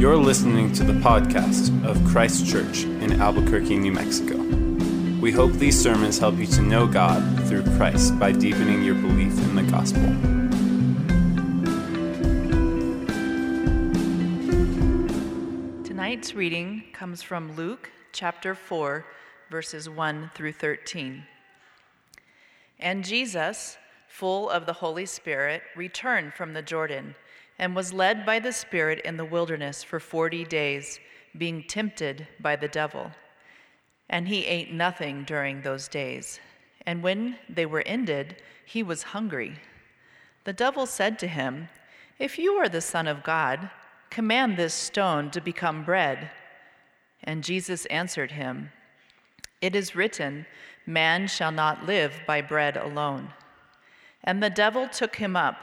You're listening to the podcast of Christ Church in Albuquerque, New Mexico. We hope these sermons help you to know God through Christ by deepening your belief in the gospel. Tonight's reading comes from Luke chapter 4, verses 1 through 13. And Jesus, full of the Holy Spirit, returned from the Jordan and was led by the Spirit in the wilderness for forty days, being tempted by the devil. And he ate nothing during those days. And when they were ended, he was hungry. The devil said to him, If you are the Son of God, command this stone to become bread. And Jesus answered him, It is written, Man shall not live by bread alone. And the devil took him up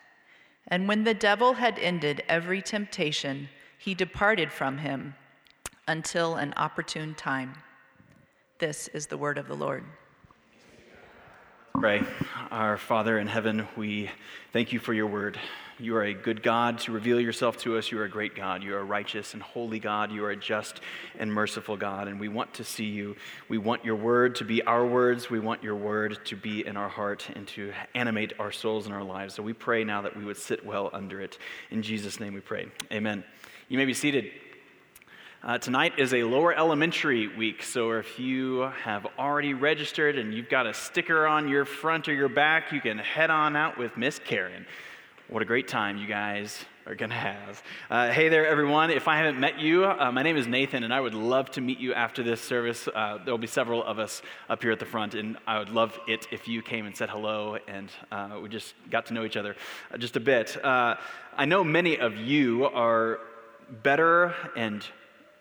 And when the devil had ended every temptation, he departed from him until an opportune time. This is the word of the Lord. Pray. Our Father in heaven, we thank you for your word. You are a good God to reveal yourself to us. You are a great God. You are a righteous and holy God. You are a just and merciful God. And we want to see you. We want your word to be our words. We want your word to be in our heart and to animate our souls and our lives. So we pray now that we would sit well under it. In Jesus' name we pray. Amen. You may be seated. Uh, tonight is a lower elementary week, so if you have already registered and you've got a sticker on your front or your back, you can head on out with Miss Karen. What a great time you guys are going to have. Uh, hey there, everyone. If I haven't met you, uh, my name is Nathan, and I would love to meet you after this service. Uh, there will be several of us up here at the front, and I would love it if you came and said hello and uh, we just got to know each other uh, just a bit. Uh, I know many of you are better and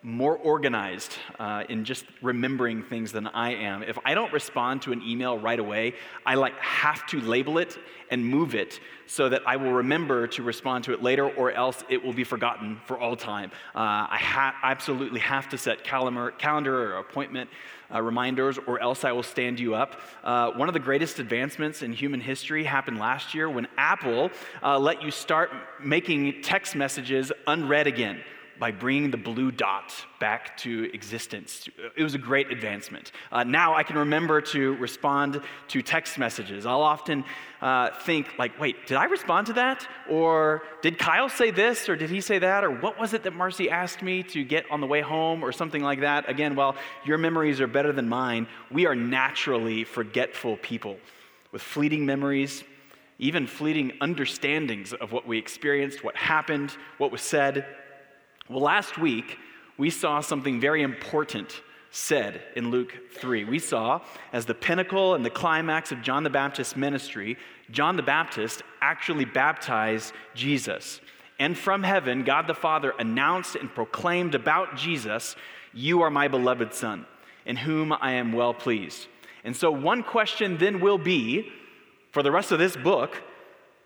more organized uh, in just remembering things than I am. If I don't respond to an email right away, I like have to label it and move it so that I will remember to respond to it later, or else it will be forgotten for all time. Uh, I ha- absolutely have to set calendar, calendar or appointment uh, reminders, or else I will stand you up. Uh, one of the greatest advancements in human history happened last year when Apple uh, let you start making text messages unread again by bringing the blue dot back to existence. It was a great advancement. Uh, now I can remember to respond to text messages. I'll often uh, think, like, wait, did I respond to that? Or did Kyle say this? Or did he say that? Or what was it that Marcy asked me to get on the way home? Or something like that. Again, while your memories are better than mine, we are naturally forgetful people with fleeting memories, even fleeting understandings of what we experienced, what happened, what was said. Well, last week, we saw something very important said in Luke 3. We saw, as the pinnacle and the climax of John the Baptist's ministry, John the Baptist actually baptized Jesus. And from heaven, God the Father announced and proclaimed about Jesus, You are my beloved Son, in whom I am well pleased. And so, one question then will be for the rest of this book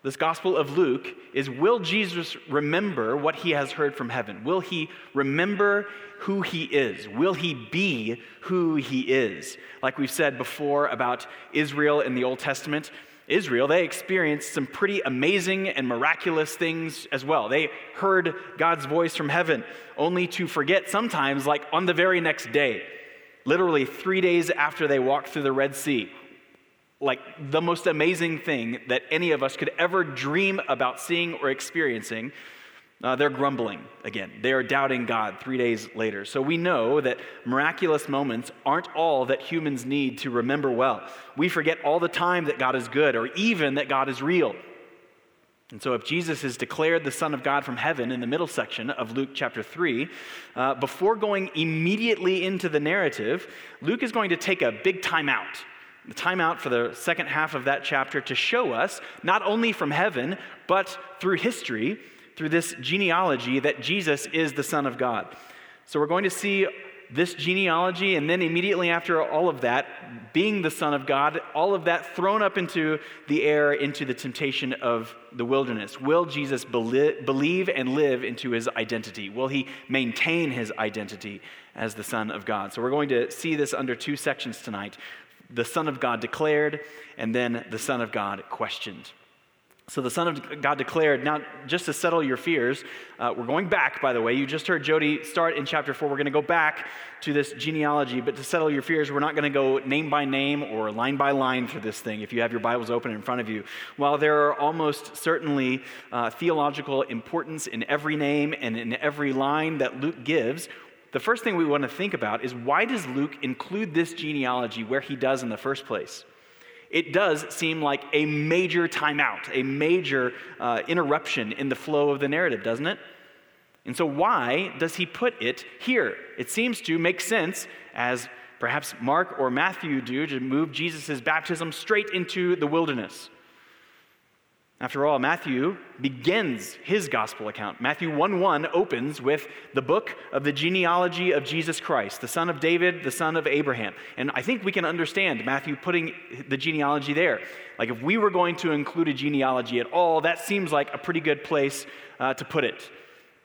this Gospel of Luke is Will Jesus remember what he has heard from heaven? Will he remember who he is? Will he be who he is? Like we've said before about Israel in the Old Testament, Israel, they experienced some pretty amazing and miraculous things as well. They heard God's voice from heaven, only to forget sometimes, like on the very next day, literally three days after they walked through the Red Sea like the most amazing thing that any of us could ever dream about seeing or experiencing. uh, they're grumbling again. They are doubting God three days later. So we know that miraculous moments aren't all that humans need to remember well. We forget all the time that God is good or even that God is real. And so, if Jesus is declared the Son of God from heaven in the middle section of Luke chapter 3, uh, before going immediately into the narrative, Luke is going to take a big time out. The time out for the second half of that chapter to show us, not only from heaven, but through history, through this genealogy, that Jesus is the Son of God. So, we're going to see this genealogy, and then immediately after all of that, being the Son of God, all of that thrown up into the air into the temptation of the wilderness. Will Jesus believe and live into his identity? Will he maintain his identity as the Son of God? So we're going to see this under two sections tonight the Son of God declared, and then the Son of God questioned. So the Son of God declared, now just to settle your fears, uh, we're going back, by the way. You just heard Jody start in chapter 4. We're going to go back to this genealogy, but to settle your fears, we're not going to go name by name or line by line through this thing if you have your Bibles open in front of you. While there are almost certainly uh, theological importance in every name and in every line that Luke gives, the first thing we want to think about is why does Luke include this genealogy where he does in the first place? it does seem like a major timeout, a major uh, interruption in the flow of the narrative, doesn't it? And so, why does he put it here? It seems to make sense, as perhaps Mark or Matthew do, to move Jesus' baptism straight into the wilderness. After all, Matthew begins his gospel account. Matthew 1 1 opens with the book of the genealogy of Jesus Christ, the son of David, the son of Abraham. And I think we can understand Matthew putting the genealogy there. Like, if we were going to include a genealogy at all, that seems like a pretty good place uh, to put it.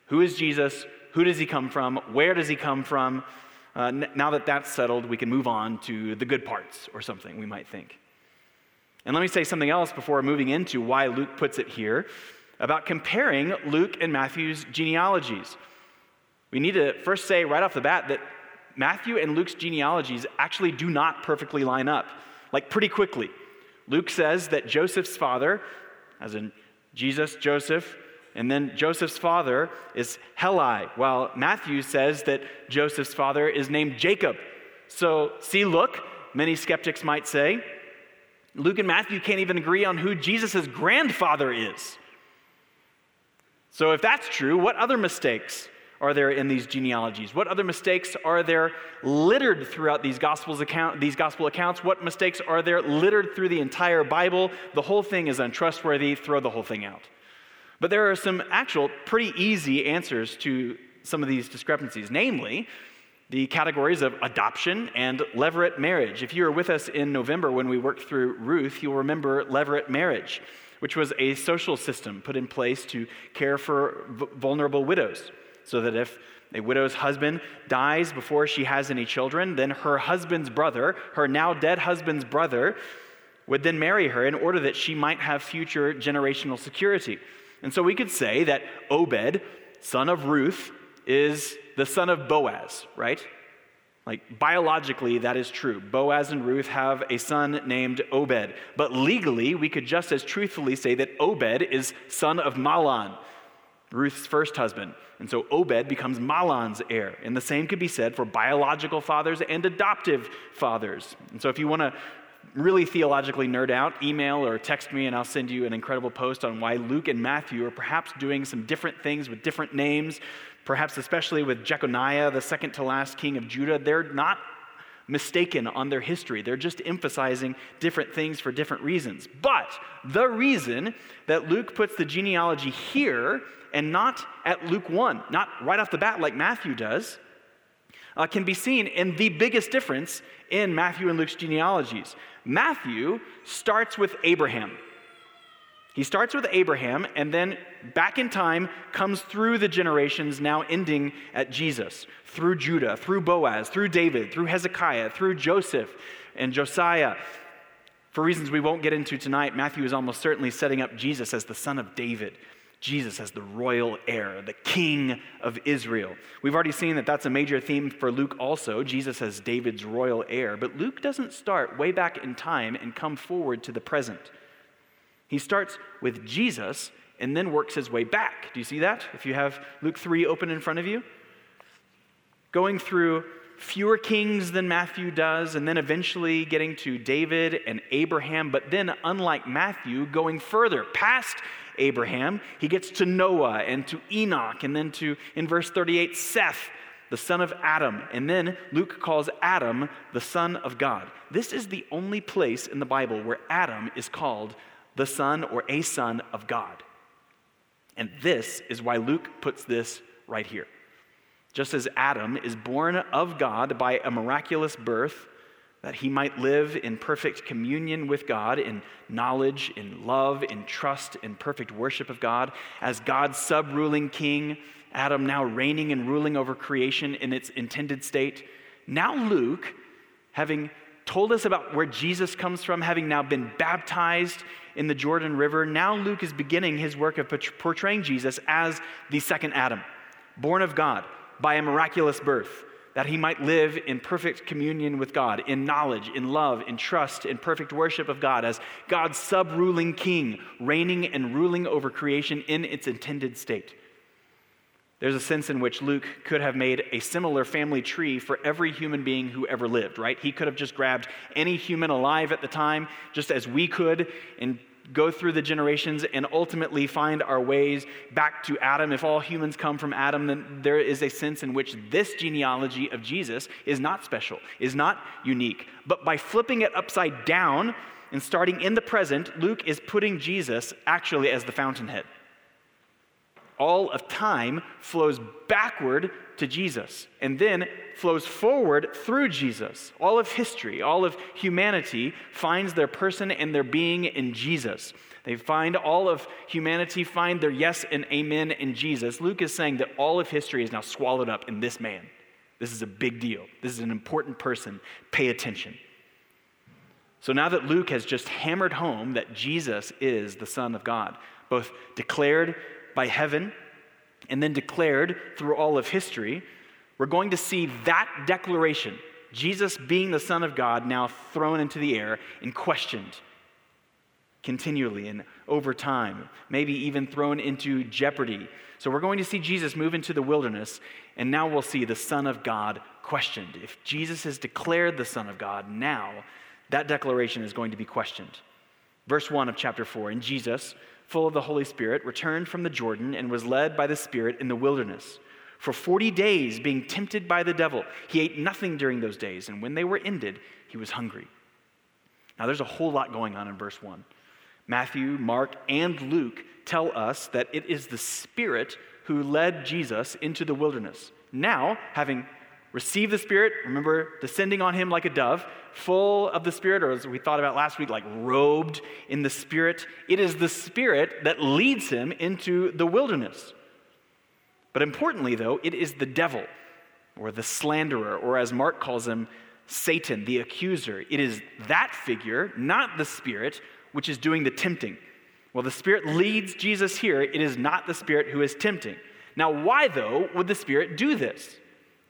Who is Jesus? Who does he come from? Where does he come from? Uh, n- now that that's settled, we can move on to the good parts or something, we might think. And let me say something else before moving into why Luke puts it here about comparing Luke and Matthew's genealogies. We need to first say right off the bat that Matthew and Luke's genealogies actually do not perfectly line up, like pretty quickly. Luke says that Joseph's father, as in Jesus, Joseph, and then Joseph's father is Heli, while Matthew says that Joseph's father is named Jacob. So, see, look, many skeptics might say, Luke and Matthew can't even agree on who Jesus' grandfather is. So, if that's true, what other mistakes are there in these genealogies? What other mistakes are there littered throughout these gospels account, these gospel accounts? What mistakes are there littered through the entire Bible? The whole thing is untrustworthy. Throw the whole thing out. But there are some actual pretty easy answers to some of these discrepancies. Namely, the categories of adoption and levirate marriage. If you were with us in November when we worked through Ruth, you'll remember levirate marriage, which was a social system put in place to care for v- vulnerable widows. So that if a widow's husband dies before she has any children, then her husband's brother, her now dead husband's brother, would then marry her in order that she might have future generational security. And so we could say that Obed, son of Ruth, is the son of Boaz, right? Like biologically, that is true. Boaz and Ruth have a son named Obed. But legally, we could just as truthfully say that Obed is son of Mahlon, Ruth's first husband. And so Obed becomes Mahlon's heir. And the same could be said for biological fathers and adoptive fathers. And so if you want to really theologically nerd out, email or text me and I'll send you an incredible post on why Luke and Matthew are perhaps doing some different things with different names perhaps especially with Jeconiah, the second to last king of Judah, they're not mistaken on their history. They're just emphasizing different things for different reasons. But the reason that Luke puts the genealogy here and not at Luke 1, not right off the bat like Matthew does, uh, can be seen in the biggest difference in Matthew and Luke's genealogies. Matthew starts with Abraham. He starts with Abraham and then back in time comes through the generations, now ending at Jesus, through Judah, through Boaz, through David, through Hezekiah, through Joseph and Josiah. For reasons we won't get into tonight, Matthew is almost certainly setting up Jesus as the son of David. Jesus as the royal heir, the king of Israel. We've already seen that that's a major theme for Luke also, Jesus as David's royal heir. But Luke doesn't start way back in time and come forward to the present. He starts with Jesus and then works his way back. Do you see that? If you have Luke 3 open in front of you, going through fewer kings than Matthew does, and then eventually getting to David and Abraham, but then, unlike Matthew, going further past Abraham, he gets to Noah and to Enoch, and then to, in verse 38, Seth, the son of Adam. And then Luke calls Adam the son of God. This is the only place in the Bible where Adam is called the son or a son of God. And this is why Luke puts this right here. Just as Adam is born of God by a miraculous birth, that he might live in perfect communion with God, in knowledge, in love, in trust, in perfect worship of God, as God's sub ruling king, Adam now reigning and ruling over creation in its intended state. Now, Luke, having told us about where Jesus comes from, having now been baptized in the Jordan River, now Luke is beginning his work of portraying Jesus as the second Adam, born of God by a miraculous birth, that he might live in perfect communion with God, in knowledge, in love, in trust, in perfect worship of God, as God's sub ruling king, reigning and ruling over creation in its intended state. There's a sense in which Luke could have made a similar family tree for every human being who ever lived, right? He could have just grabbed any human alive at the time, just as we could, and go through the generations and ultimately find our ways back to Adam. If all humans come from Adam, then there is a sense in which this genealogy of Jesus is not special, is not unique. But by flipping it upside down and starting in the present, Luke is putting Jesus actually as the fountainhead. All of time flows backward to Jesus and then flows forward through Jesus. All of history, all of humanity finds their person and their being in Jesus. They find all of humanity find their yes and amen in Jesus. Luke is saying that all of history is now swallowed up in this man. This is a big deal. This is an important person. Pay attention. So now that Luke has just hammered home that Jesus is the Son of God, both declared by heaven and then declared through all of history, we're going to see that declaration, Jesus being the Son of God, now thrown into the air and questioned continually and over time, maybe even thrown into jeopardy. So we're going to see Jesus move into the wilderness, and now we'll see the Son of God questioned. If Jesus is declared the Son of God, now that declaration is going to be questioned. Verse 1 of chapter 4 And Jesus, full of the Holy Spirit, returned from the Jordan and was led by the Spirit in the wilderness. For 40 days, being tempted by the devil, he ate nothing during those days, and when they were ended, he was hungry. Now, there's a whole lot going on in verse 1. Matthew, Mark, and Luke tell us that it is the Spirit who led Jesus into the wilderness. Now, having received the Spirit, remember, descending on him like a dove, full of the Spirit, or as we thought about last week, like robed in the Spirit. It is the Spirit that leads him into the wilderness. But importantly, though, it is the devil, or the slanderer, or as Mark calls him, Satan, the accuser. It is that figure, not the Spirit, which is doing the tempting. Well, the Spirit leads Jesus here. It is not the Spirit who is tempting. Now, why, though, would the Spirit do this?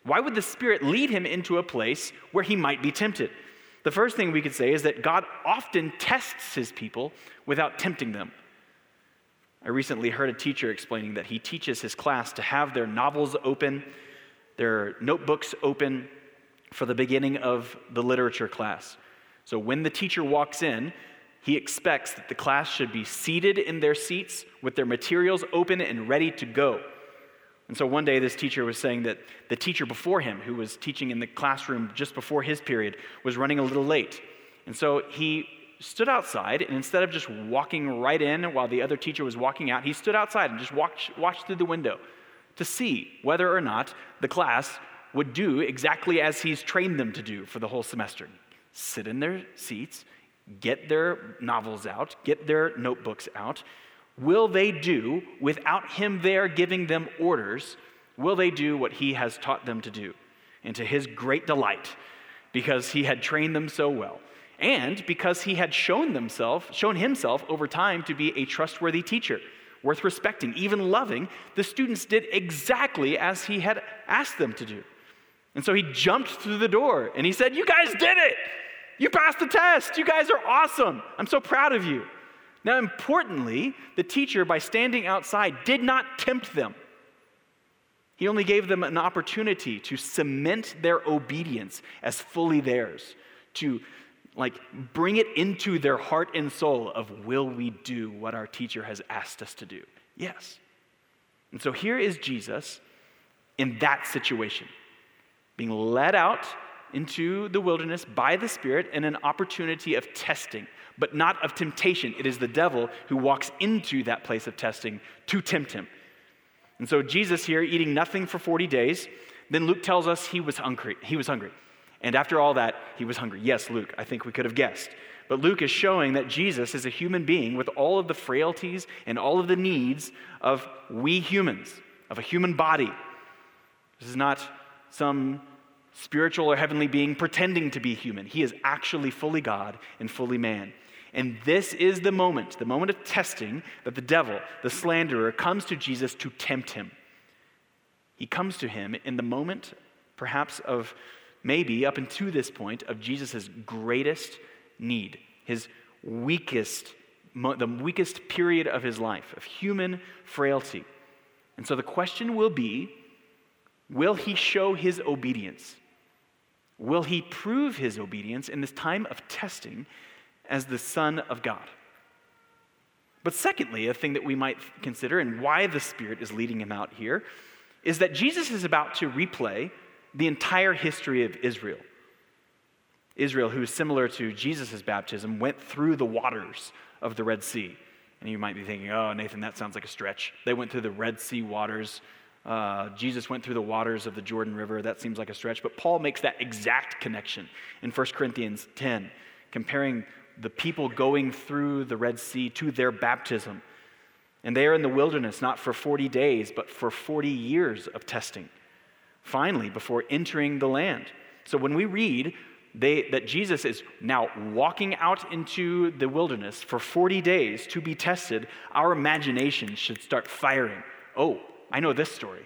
Why would the Spirit lead him into a place where he might be tempted? The first thing we could say is that God often tests his people without tempting them. I recently heard a teacher explaining that he teaches his class to have their novels open, their notebooks open for the beginning of the literature class. So when the teacher walks in, he expects that the class should be seated in their seats with their materials open and ready to go. And so one day, this teacher was saying that the teacher before him, who was teaching in the classroom just before his period, was running a little late. And so he stood outside, and instead of just walking right in while the other teacher was walking out, he stood outside and just watched, watched through the window to see whether or not the class would do exactly as he's trained them to do for the whole semester sit in their seats, get their novels out, get their notebooks out, will they do, without him there giving them orders, will they do what he has taught them to do? And to his great delight, because he had trained them so well, and because he had shown himself, shown himself over time to be a trustworthy teacher, worth respecting, even loving, the students did exactly as he had asked them to do. And so he jumped through the door and he said, You guys did it! You passed the test! You guys are awesome! I'm so proud of you. Now, importantly, the teacher, by standing outside, did not tempt them. He only gave them an opportunity to cement their obedience as fully theirs, to like bring it into their heart and soul of will we do what our teacher has asked us to do? Yes. And so here is Jesus in that situation, being led out into the wilderness by the Spirit in an opportunity of testing, but not of temptation. It is the devil who walks into that place of testing to tempt him. And so Jesus here eating nothing for 40 days. Then Luke tells us he was hungry. He was hungry. And after all that, he was hungry. Yes, Luke, I think we could have guessed. But Luke is showing that Jesus is a human being with all of the frailties and all of the needs of we humans, of a human body. This is not some spiritual or heavenly being pretending to be human. He is actually fully God and fully man. And this is the moment, the moment of testing, that the devil, the slanderer, comes to Jesus to tempt him. He comes to him in the moment, perhaps, of maybe up until this point, of Jesus' greatest need, his weakest, the weakest period of his life, of human frailty. And so the question will be will he show his obedience? Will he prove his obedience in this time of testing as the Son of God. But secondly, a thing that we might consider and why the Spirit is leading him out here is that Jesus is about to replay the entire history of Israel. Israel, who is similar to Jesus' baptism, went through the waters of the Red Sea. And you might be thinking, oh, Nathan, that sounds like a stretch. They went through the Red Sea waters. Uh, Jesus went through the waters of the Jordan River. That seems like a stretch. But Paul makes that exact connection in 1 Corinthians 10, comparing the people going through the Red Sea to their baptism. And they are in the wilderness not for 40 days, but for 40 years of testing. Finally, before entering the land. So when we read they, that Jesus is now walking out into the wilderness for 40 days to be tested, our imagination should start firing. Oh, I know this story.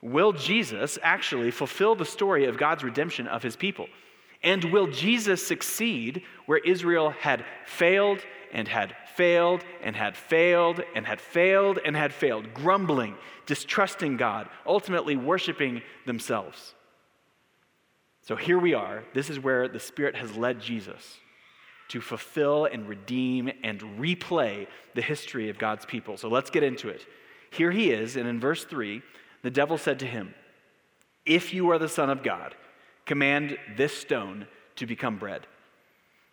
Will Jesus actually fulfill the story of God's redemption of his people? And will Jesus succeed where Israel had failed and had failed and had failed and had failed and had failed, grumbling, distrusting God, ultimately worshiping themselves? So here we are. This is where the Spirit has led Jesus to fulfill and redeem and replay the history of God's people. So let's get into it. Here he is, and in verse 3, the devil said to him, If you are the Son of God, command this stone to become bread.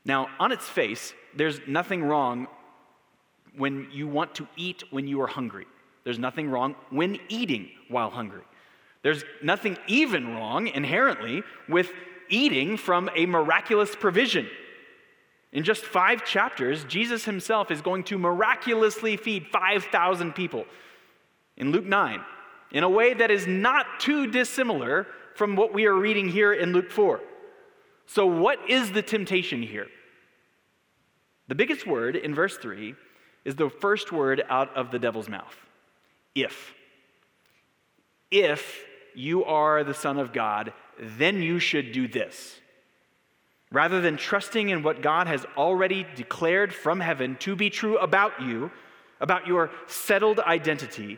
Now, on its face, there's nothing wrong when you want to eat when you are hungry. There's nothing wrong when eating while hungry. There's nothing even wrong inherently with eating from a miraculous provision. In just five chapters, Jesus himself is going to miraculously feed 5,000 people in Luke 9 in a way that is not too dissimilar from what we are reading here in Luke 4. So, what is the temptation here? The biggest word in verse 3 is the first word out of the devil's mouth if. If you are the Son of God, then you should do this. Rather than trusting in what God has already declared from heaven to be true about you, about your settled identity,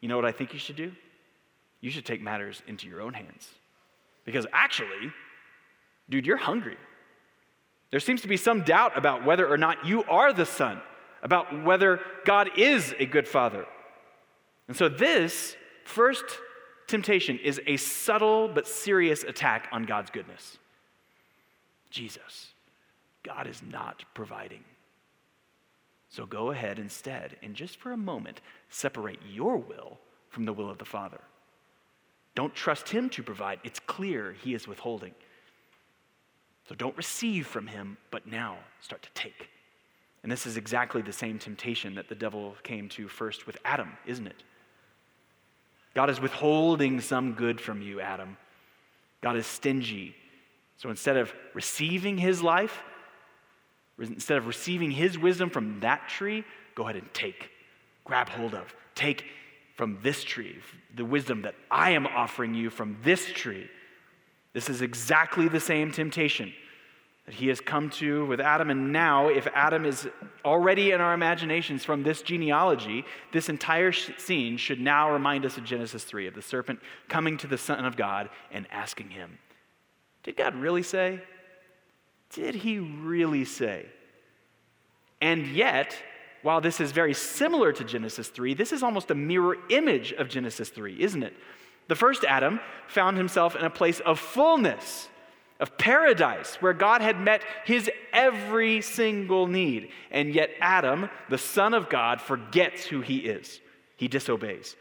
you know what I think you should do? You should take matters into your own hands. Because actually, dude, you're hungry. There seems to be some doubt about whether or not you are the son, about whether God is a good father. And so, this first temptation is a subtle but serious attack on God's goodness. Jesus, God is not providing. So go ahead instead and just for a moment separate your will from the will of the Father. Don't trust him to provide. It's clear he is withholding. So don't receive from him, but now start to take. And this is exactly the same temptation that the devil came to first with Adam, isn't it? God is withholding some good from you, Adam. God is stingy. So instead of receiving his life, instead of receiving his wisdom from that tree, go ahead and take. Grab hold of. Take from this tree, the wisdom that I am offering you from this tree. This is exactly the same temptation. that he has come to with Adam. And now, if Adam is already in our imaginations from this genealogy, this entire scene should now remind us of Genesis 3 of the serpent coming to the Son of God and asking him, Did God really say? Did he really say? And yet, while this is very similar to Genesis 3, this is almost a mirror image of Genesis 3, isn't it? The first Adam found himself in a place of fullness of paradise where God had met his every single need. And yet, Adam, the Son of God, forgets who he is. He disobeys.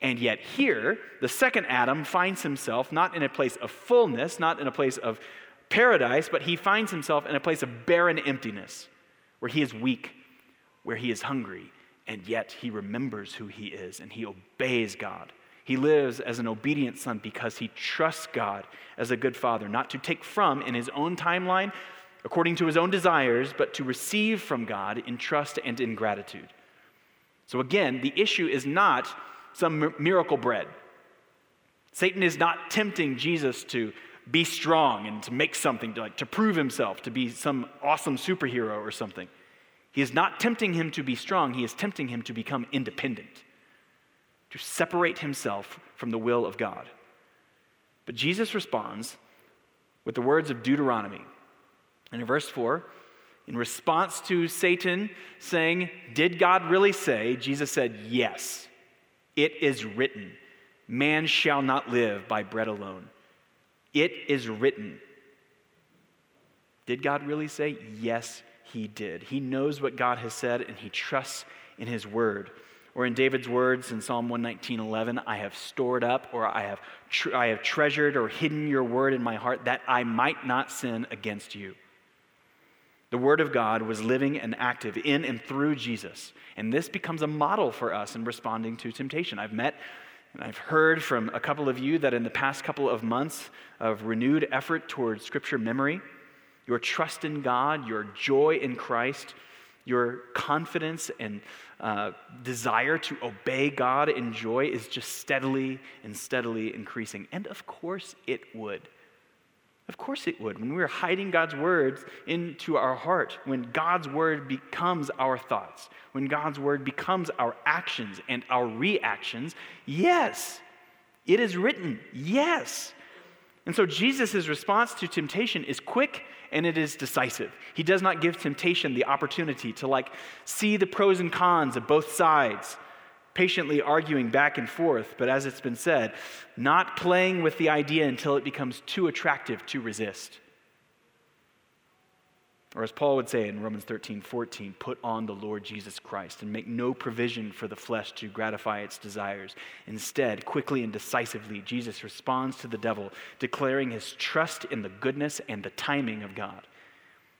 And yet, here, the second Adam finds himself not in a place of fullness, not in a place of paradise, but he finds himself in a place of barren emptiness where he is weak, where he is hungry, and yet he remembers who he is and he obeys God. He lives as an obedient son because he trusts God as a good father, not to take from in his own timeline according to his own desires, but to receive from God in trust and in gratitude. So again, the issue is not some miracle bread. Satan is not tempting Jesus to be strong and to make something, to, like, to prove himself, to be some awesome superhero or something. He is not tempting him to be strong, he is tempting him to become independent to separate himself from the will of God. But Jesus responds with the words of Deuteronomy. And in verse 4, in response to Satan saying, Did God really say? Jesus said, Yes, it is written, man shall not live by bread alone. It is written. Did God really say? Yes, he did. He knows what God has said and he trusts in his word. Or in David's words in Psalm 119:11, I have stored up or I have, I have treasured or hidden your word in my heart that I might not sin against you. The Word of God was living and active in and through Jesus. And this becomes a model for us in responding to temptation. I've met and I've heard from a couple of you that in the past couple of months of renewed effort towards Scripture memory, your trust in God, your joy in Christ, your confidence and uh, desire to obey God in joy is just steadily and steadily increasing. And of course it would. Of course it would. When we're hiding God's words into our heart, when God's word becomes our thoughts, when God's word becomes our actions and our reactions, yes, it is written. Yes. And so Jesus' response to temptation is quick and it is decisive. He does not give temptation the opportunity to like see the pros and cons of both sides, patiently arguing back and forth, but as it's been said, not playing with the idea until it becomes too attractive to resist. Or as Paul would say in Romans 13, 14, put on the Lord Jesus Christ and make no provision for the flesh to gratify its desires. Instead, quickly and decisively, Jesus responds to the devil, declaring his trust in the goodness and the timing of God.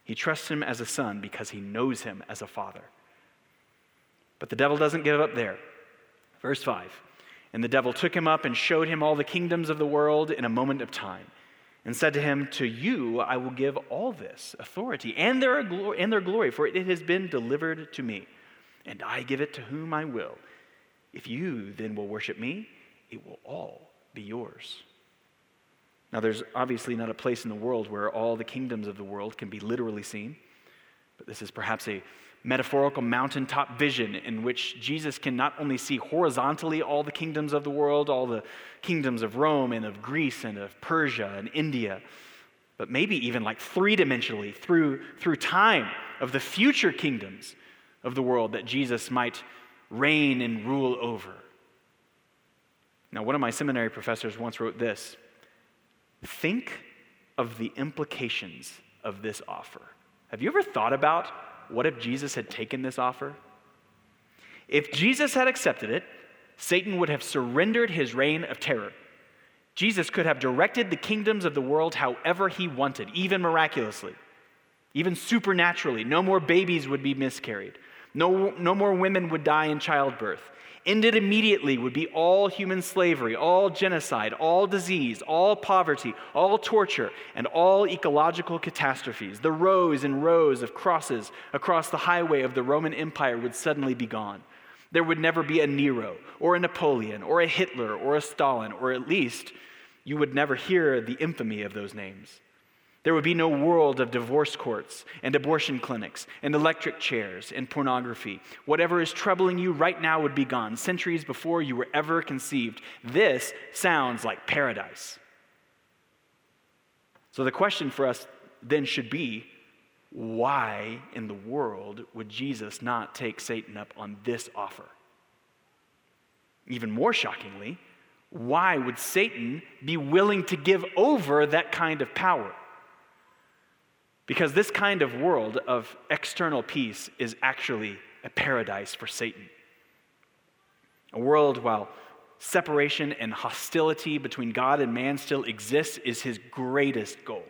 He trusts him as a son because he knows him as a father. But the devil doesn't give up there. Verse 5 And the devil took him up and showed him all the kingdoms of the world in a moment of time and said to him, To you I will give all this authority and their, glory, and their glory, for it has been delivered to me, and I give it to whom I will. If you then will worship me, it will all be yours. Now, there's obviously not a place in the world where all the kingdoms of the world can be literally seen, but this is perhaps a metaphorical mountaintop vision in which Jesus can not only see horizontally all the kingdoms of the world, all the kingdoms of Rome and of Greece and of Persia and India, but maybe even like three dimensionally through, through time of the future kingdoms of the world that Jesus might reign and rule over. Now, one of my seminary professors once wrote this Think of the implications of this offer. Have you ever thought about what if Jesus had taken this offer? If Jesus had accepted it, Satan would have surrendered his reign of terror. Jesus could have directed the kingdoms of the world however he wanted, even miraculously, even supernaturally. No more babies would be miscarried, no, no more women would die in childbirth. Ended immediately would be all human slavery, all genocide, all disease, all poverty, all torture, and all ecological catastrophes. The rows and rows of crosses across the highway of the Roman Empire would suddenly be gone. There would never be a Nero, or a Napoleon, or a Hitler, or a Stalin, or at least you would never hear the infamy of those names. There would be no world of divorce courts and abortion clinics and electric chairs and pornography. Whatever is troubling you right now would be gone centuries before you were ever conceived. This sounds like paradise. So the question for us then should be why in the world would Jesus not take Satan up on this offer? Even more shockingly, why would Satan be willing to give over that kind of power? Because this kind of world of external peace is actually a paradise for Satan. A world while separation and hostility between God and man still exists is his greatest goal.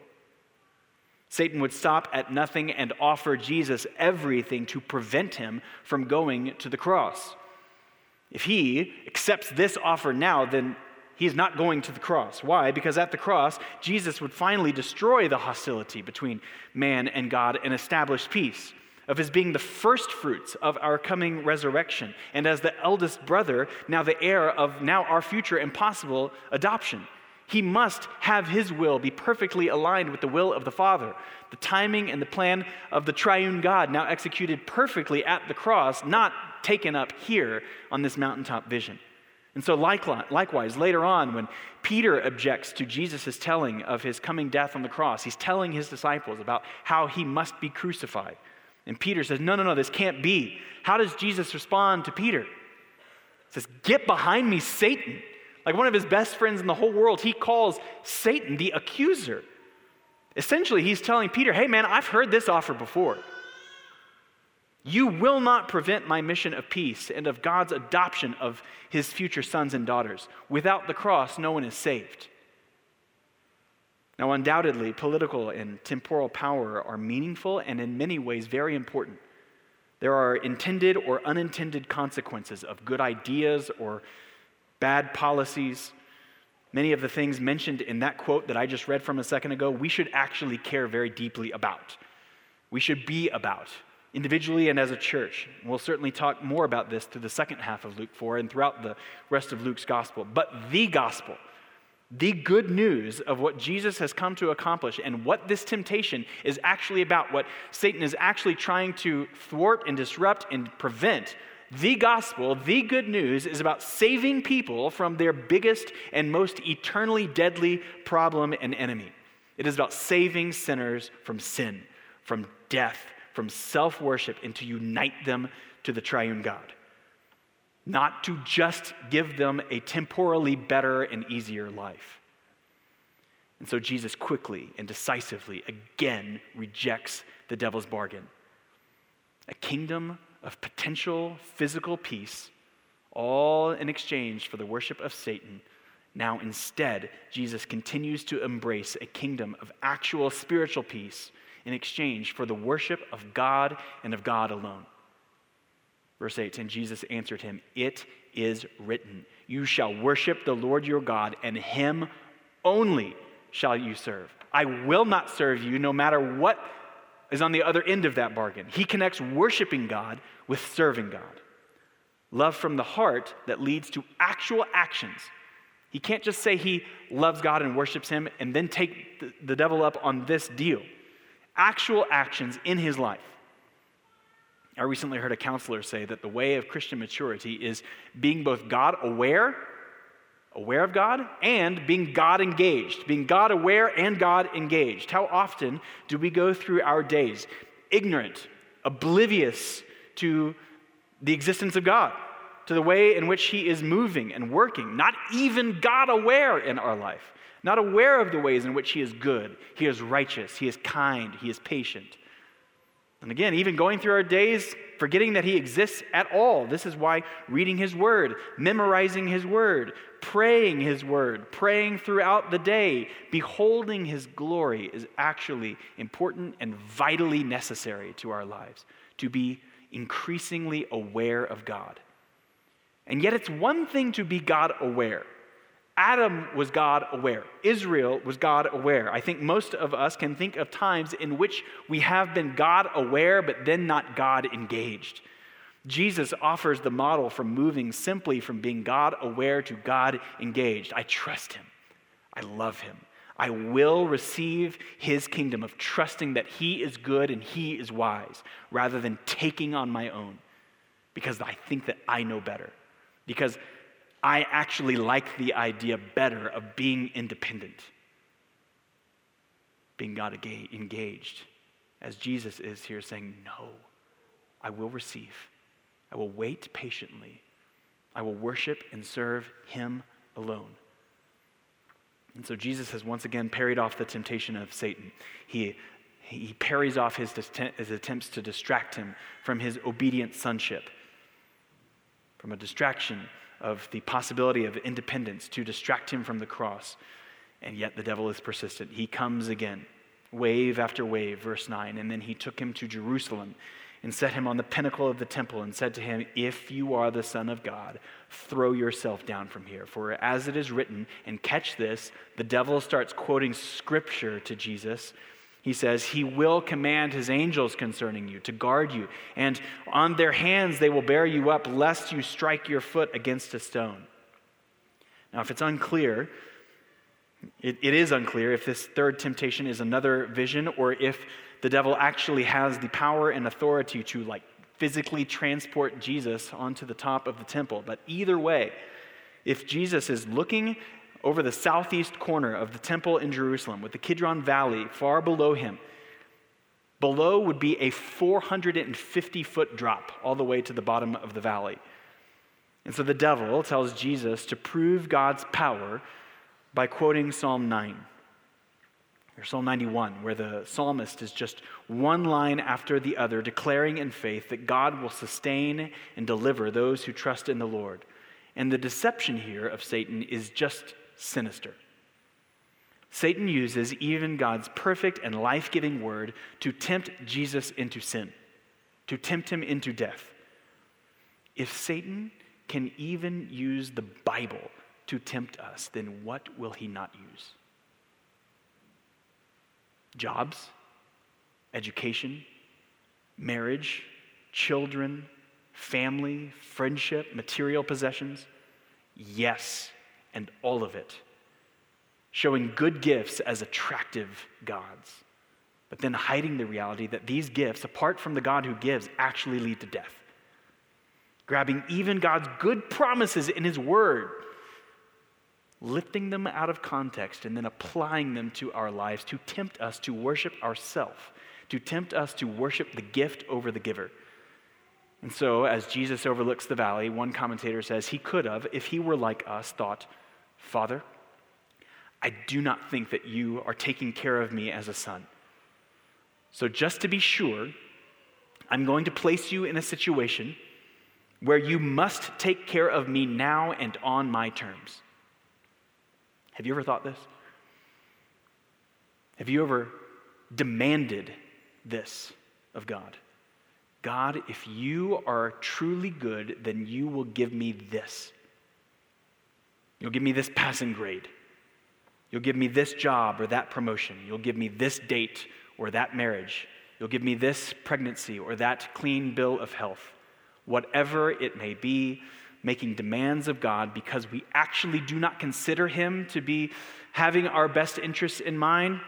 Satan would stop at nothing and offer Jesus everything to prevent him from going to the cross. If he accepts this offer now, then he's not going to the cross. Why? Because at the cross, Jesus would finally destroy the hostility between man and God and establish peace. Of his being the first fruits of our coming resurrection, and as the eldest brother, now the heir of now our future and possible adoption. He must have his will be perfectly aligned with the will of the Father. The timing and the plan of the triune God now executed perfectly at the cross, not taken up here on this mountaintop vision. And so, likewise, later on, when Peter objects to Jesus' telling of his coming death on the cross, he's telling his disciples about how he must be crucified. And Peter says, No, no, no, this can't be. How does Jesus respond to Peter? He says, Get behind me, Satan. Like one of his best friends in the whole world, he calls Satan the accuser. Essentially, he's telling Peter, Hey, man, I've heard this offer before. You will not prevent my mission of peace and of God's adoption of his future sons and daughters. Without the cross, no one is saved. Now, undoubtedly, political and temporal power are meaningful and in many ways very important. There are intended or unintended consequences of good ideas or bad policies. Many of the things mentioned in that quote that I just read from a second ago, we should actually care very deeply about. We should be about individually and as a church. We'll certainly talk more about this through the second half of Luke 4 and throughout the rest of Luke's gospel. But the gospel, the good news of what Jesus has come to accomplish and what this temptation is actually about, what Satan is actually trying to thwart and disrupt and prevent. The gospel, the good news, is about saving people from their biggest and most eternally deadly problem and enemy. It is about saving sinners from sin, from death, from self worship and to unite them to the triune God. Not to just give them a temporally better and easier life. And so Jesus quickly and decisively again rejects the devil's bargain. A kingdom of potential physical peace, all in exchange for the worship of Satan. Now, instead, Jesus continues to embrace a kingdom of actual spiritual peace in exchange for the worship of God and of God alone. Verse 8 And Jesus answered him, It is written, You shall worship the Lord your God, and him only shall you serve. I will not serve you no matter what is on the other end of that bargain. He connects worshiping God with serving God. Love from the heart that leads to actual actions. He can't just say he loves God and worships him and then take the devil up on this deal actual actions in his life. I recently heard a counselor say that the way of Christian maturity is being both God aware, aware of God, and being God engaged, being God aware and God engaged. How often do we go through our days ignorant, oblivious to the existence of God, to the way in which He is moving and working, not even God aware in our life? Not aware of the ways in which he is good, he is righteous, he is kind, he is patient. And again, even going through our days, forgetting that he exists at all. This is why reading his word, memorizing his word, praying his word, praying throughout the day, beholding his glory is actually important and vitally necessary to our lives, to be increasingly aware of God. And yet, it's one thing to be God aware. Adam was God aware. Israel was God aware. I think most of us can think of times in which we have been God aware, but then not God engaged. Jesus offers the model for moving simply from being God aware to God engaged. I trust him. I love him. I will receive his kingdom of trusting that he is good and he is wise rather than taking on my own because I think that I know better. Because I actually like the idea better of being independent, being God engaged, as Jesus is here saying, No, I will receive. I will wait patiently. I will worship and serve Him alone. And so Jesus has once again parried off the temptation of Satan. He, he parries off his, his attempts to distract him from his obedient sonship, from a distraction of the possibility of independence to distract him from the cross. And yet the devil is persistent. He comes again, wave after wave, verse 9. And then he took him to Jerusalem and set him on the pinnacle of the temple and said to him, If you are the Son of God, throw yourself down from here. For as it is written, and catch this, the devil starts quoting scripture to Jesus he says, He will command His angels concerning you to guard you, and on their hands they will bear you up, lest you strike your foot against a stone. Now, if it's unclear, it, it is unclear if this third temptation is another vision or if the devil actually has the power and authority to, like, physically transport Jesus onto the top of the temple. But either way, if Jesus is looking over the southeast corner of the temple in Jerusalem with the Kidron Valley far below him. Below would be a 450 foot drop all the way to the bottom of the valley. And so the devil tells Jesus to prove God's power by quoting Psalm 9 or Psalm 91, where the psalmist is just one line after the other declaring in faith that God will sustain and deliver those who trust in the Lord. And the deception here of Satan is just sinister. Satan uses even God's perfect and life giving word to tempt Jesus into sin, to tempt him into death. If Satan can even use the Bible to tempt us, then what will he not use? Jobs, education, marriage, children, family, friendship, material possessions? Yes, and all of it, showing good gifts as attractive gods, but then hiding the reality that these gifts, apart from the God who gives, actually lead to death. Grabbing even God's good promises in His Word, lifting them out of context, and then applying them to our lives to tempt us to worship ourselves, to tempt us to worship the gift over the giver. And so, as Jesus overlooks the valley, one commentator says he could have, if he were like us, thought, Father, I do not think that you are taking care of me as a son. So, just to be sure, I'm going to place you in a situation where you must take care of me now and on my terms. Have you ever thought this? Have you ever demanded this of God? God, if you are truly good, then you will give me this. You'll give me this passing grade. You'll give me this job or that promotion. You'll give me this date or that marriage. You'll give me this pregnancy or that clean bill of health. Whatever it may be, making demands of God because we actually do not consider Him to be having our best interests in mind,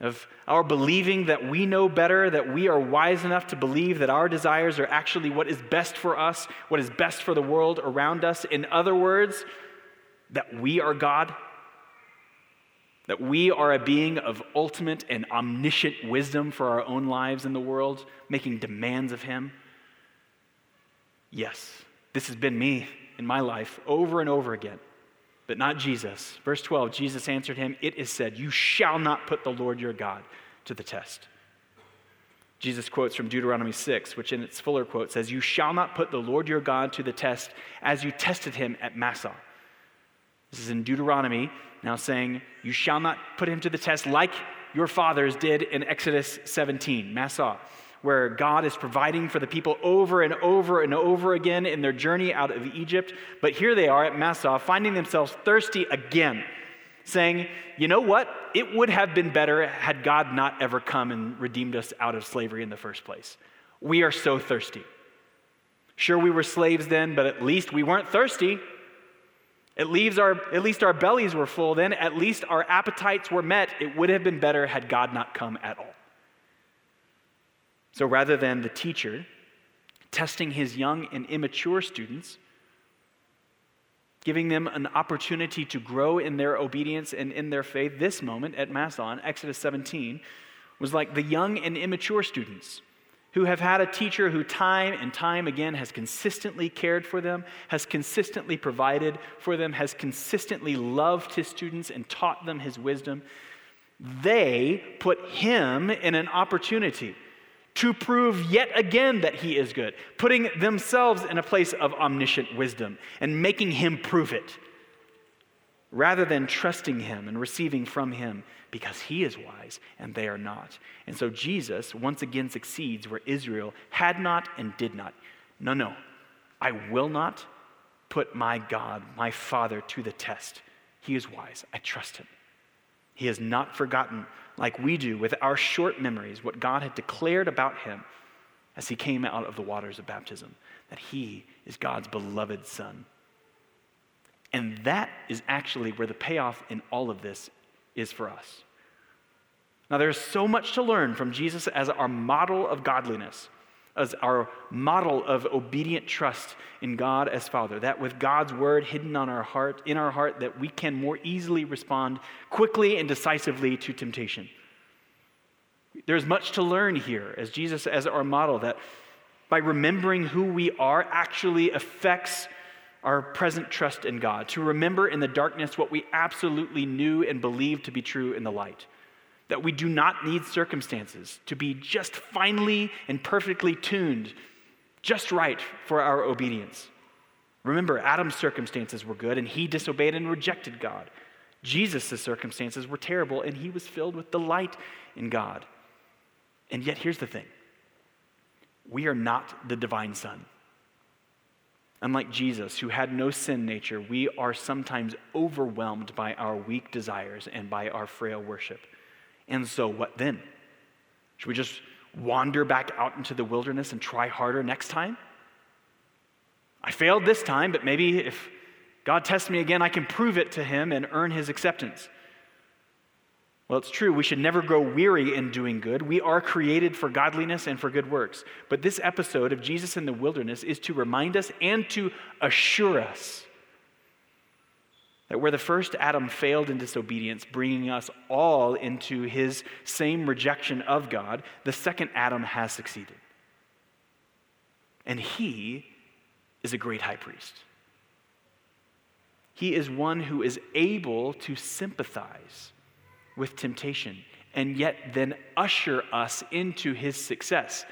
of our believing that we know better, that we are wise enough to believe that our desires are actually what is best for us, what is best for the world around us. In other words, that we are God, that we are a being of ultimate and omniscient wisdom for our own lives in the world, making demands of Him? Yes, this has been me in my life over and over again, but not Jesus. Verse 12 Jesus answered him, It is said, You shall not put the Lord your God to the test. Jesus quotes from Deuteronomy 6, which in its fuller quote says, You shall not put the Lord your God to the test as you tested him at Massah. This is in Deuteronomy, now saying, You shall not put him to the test like your fathers did in Exodus 17, Massah, where God is providing for the people over and over and over again in their journey out of Egypt. But here they are at Massah, finding themselves thirsty again, saying, You know what? It would have been better had God not ever come and redeemed us out of slavery in the first place. We are so thirsty. Sure, we were slaves then, but at least we weren't thirsty. At leaves our, at least our bellies were full then. At least our appetites were met. It would have been better had God not come at all. So rather than the teacher testing his young and immature students, giving them an opportunity to grow in their obedience and in their faith, this moment at Massillon, Exodus 17, was like the young and immature students who have had a teacher who time and time again has consistently cared for them, has consistently provided for them, has consistently loved his students and taught them his wisdom. They put him in an opportunity to prove yet again that he is good, putting themselves in a place of omniscient wisdom and making him prove it, rather than trusting him and receiving from him because he is wise and they are not. And so Jesus once again succeeds where Israel had not and did not. No, no, I will not put my God, my Father, to the test. He is wise. I trust him. He has not forgotten like we do with our short memories, what God had declared about him as he came out of the waters of baptism that he is God's beloved Son. And that is actually where the payoff in all of this is for us. Now, there's so much to learn from Jesus as our model of godliness, as our model of obedient trust in God as Father, that with God's word hidden on our heart, in our heart, that we can more easily respond quickly and decisively to temptation. There's much to learn here as Jesus as our model that by remembering who we are actually affects our present trust in God, to remember in the darkness what we absolutely knew and believed to be true in the light. That we do not need circumstances to be just finely and perfectly tuned, just right for our obedience. Remember, Adam's circumstances were good and he disobeyed and rejected God. Jesus' circumstances were terrible and he was filled with delight in God. And yet, here's the thing we are not the divine Son. Unlike Jesus, who had no sin nature, we are sometimes overwhelmed by our weak desires and by our frail worship. And so, what then? Should we just wander back out into the wilderness and try harder next time? I failed this time, but maybe if God tests me again, I can prove it to Him and earn His acceptance. Well, it's true, we should never grow weary in doing good. We are created for godliness and for good works. But this episode of Jesus in the wilderness is to remind us and to assure us that where the first Adam failed in disobedience, bringing us all into his same rejection of God, the second Adam has succeeded. And he is a great high priest. He is one who is able to sympathize with temptation and yet then usher us into his success.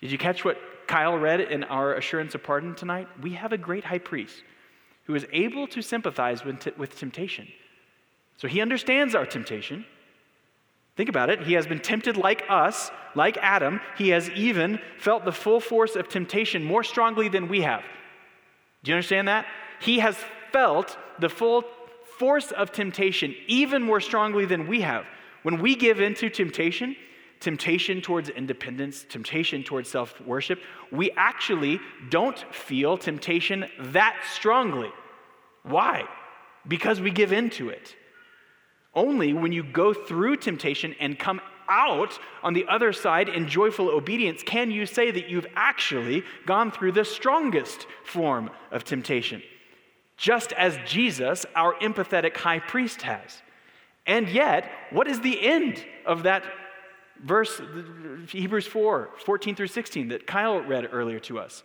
Did you catch what Kyle read in our assurance of pardon tonight? We have a great high priest who is able to sympathize with, t- with temptation. So he understands our temptation. Think about it. He has been tempted like us, like Adam. He has even felt the full force of temptation more strongly than we have. Do you understand that? He has felt the full force of temptation even more strongly than we have. When we give into temptation, temptation towards independence, temptation towards self worship, we actually don't feel temptation that strongly. Why? Because we give into it. Only when you go through temptation and come out on the other side in joyful obedience can you say that you've actually gone through the strongest form of temptation just as Jesus, our empathetic high priest, has. And yet, what is the end of that verse, Hebrews 4 14 through 16, that Kyle read earlier to us?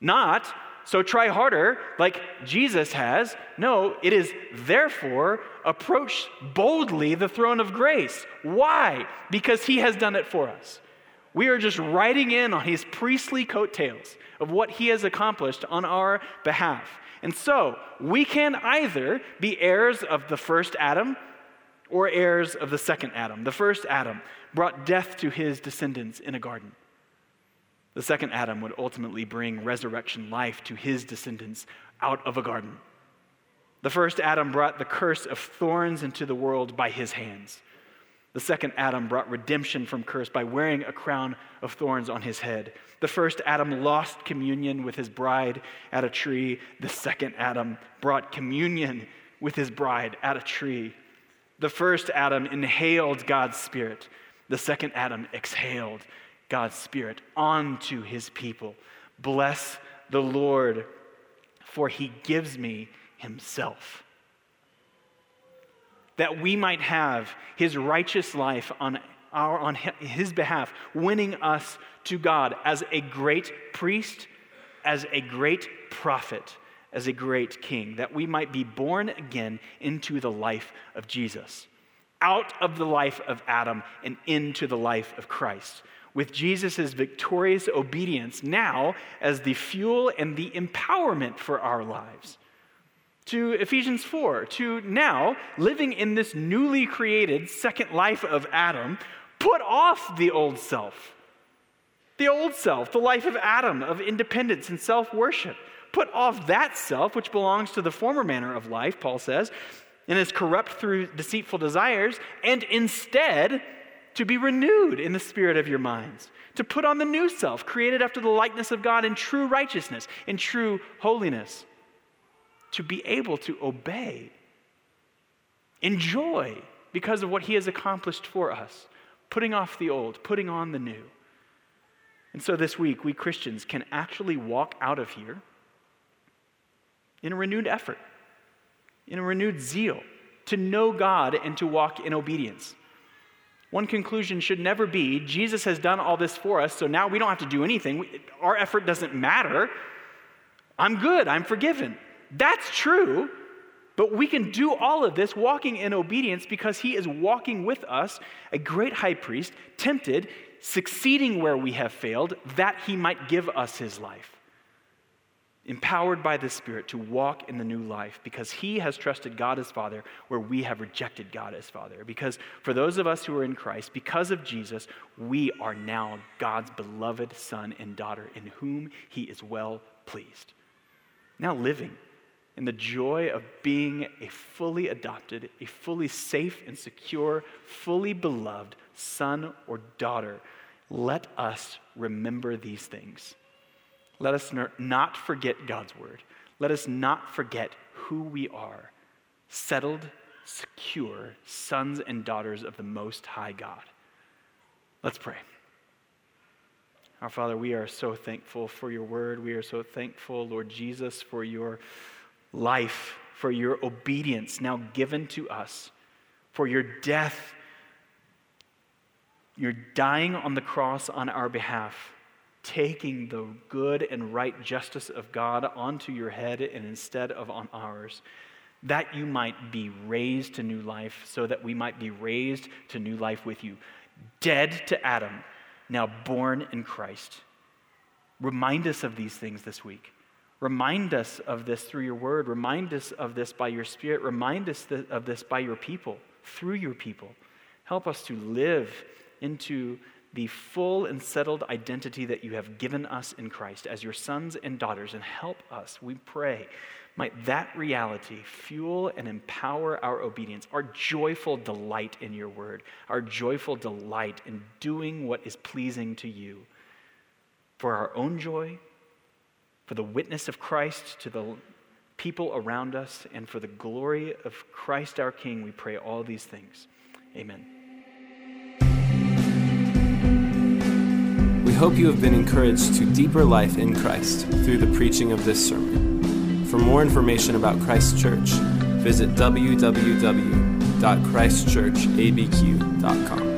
Not, so try harder like Jesus has. No, it is therefore approach boldly the throne of grace. Why? Because he has done it for us. We are just riding in on his priestly coattails of what he has accomplished on our behalf. And so, we can either be heirs of the first Adam or heirs of the second Adam. The first Adam brought death to his descendants in a garden. The second Adam would ultimately bring resurrection life to his descendants out of a garden. The first Adam brought the curse of thorns into the world by his hands. The second Adam brought redemption from curse by wearing a crown of thorns on his head. The first Adam lost communion with his bride at a tree. The second Adam brought communion with his bride at a tree. The first Adam inhaled God's Spirit. The second Adam exhaled God's Spirit onto his people. Bless the Lord, for he gives me himself that we might have his righteous life on, our, on his behalf, winning us to God as a great priest, as a great prophet, as a great king, that we might be born again into the life of Jesus, out of the life of Adam and into the life of Christ. With Jesus' victorious obedience now as the fuel and the empowerment for our lives to Ephesians 4, to now living in this newly created second life of Adam, put off the old self. The old self, the life of Adam, of independence and self worship. Put off that self, which belongs to the former manner of life, Paul says, and is corrupt through deceitful desires, and instead to be renewed in the spirit of your minds. To put on the new self, created after the likeness of God in true righteousness, in true holiness to be able to obey, enjoy because of what He has accomplished for us, putting off the old, putting on the new. And so this week, we Christians can actually walk out of here in a renewed effort, in a renewed zeal to know God and to walk in obedience. One conclusion should never be Jesus has done all this for us, so now we don't have to do anything. We, our effort doesn't matter. I'm good, I'm forgiven. That's true, but we can do all of this walking in obedience because he is walking with us, a great high priest, tempted, succeeding where we have failed, that he might give us his life. Empowered by the Spirit to walk in the new life because he has trusted God as Father where we have rejected God as Father. Because for those of us who are in Christ, because of Jesus, we are now God's beloved Son and daughter in whom he is well pleased. Now living in the joy of being a fully adopted, a fully safe and secure, fully beloved son or daughter, let us remember these things. Let us not forget God's word. Let us not forget who we are settled, secure sons and daughters of the Most High God. Let's pray. Our Father, we are so thankful for your word. We are so thankful, Lord Jesus, for your life, for your obedience now given to us, for your death, your dying on the cross on our behalf, taking the good and right justice of God onto your head and instead of on ours, that you might be raised to new life, so that we might be raised to new life with you. Dead to Adam, now born in Christ. Remind us of these things this week. Remind us of this through your word. Remind us of this by your spirit. Remind us of this by your people, through your people. Help us to live into the full and settled identity that you have given us in Christ as your sons and daughters. And help us, we pray, might that reality fuel and empower our obedience, our joyful delight in your word, our joyful delight in doing what is pleasing to you for our own joy for the witness of Christ to the people around us, and for the glory of Christ our King, we pray all these things. Amen. We hope you have been encouraged to deeper life in Christ through the preaching of this sermon. For more information about Christ Church, visit www.christchurchabq.com.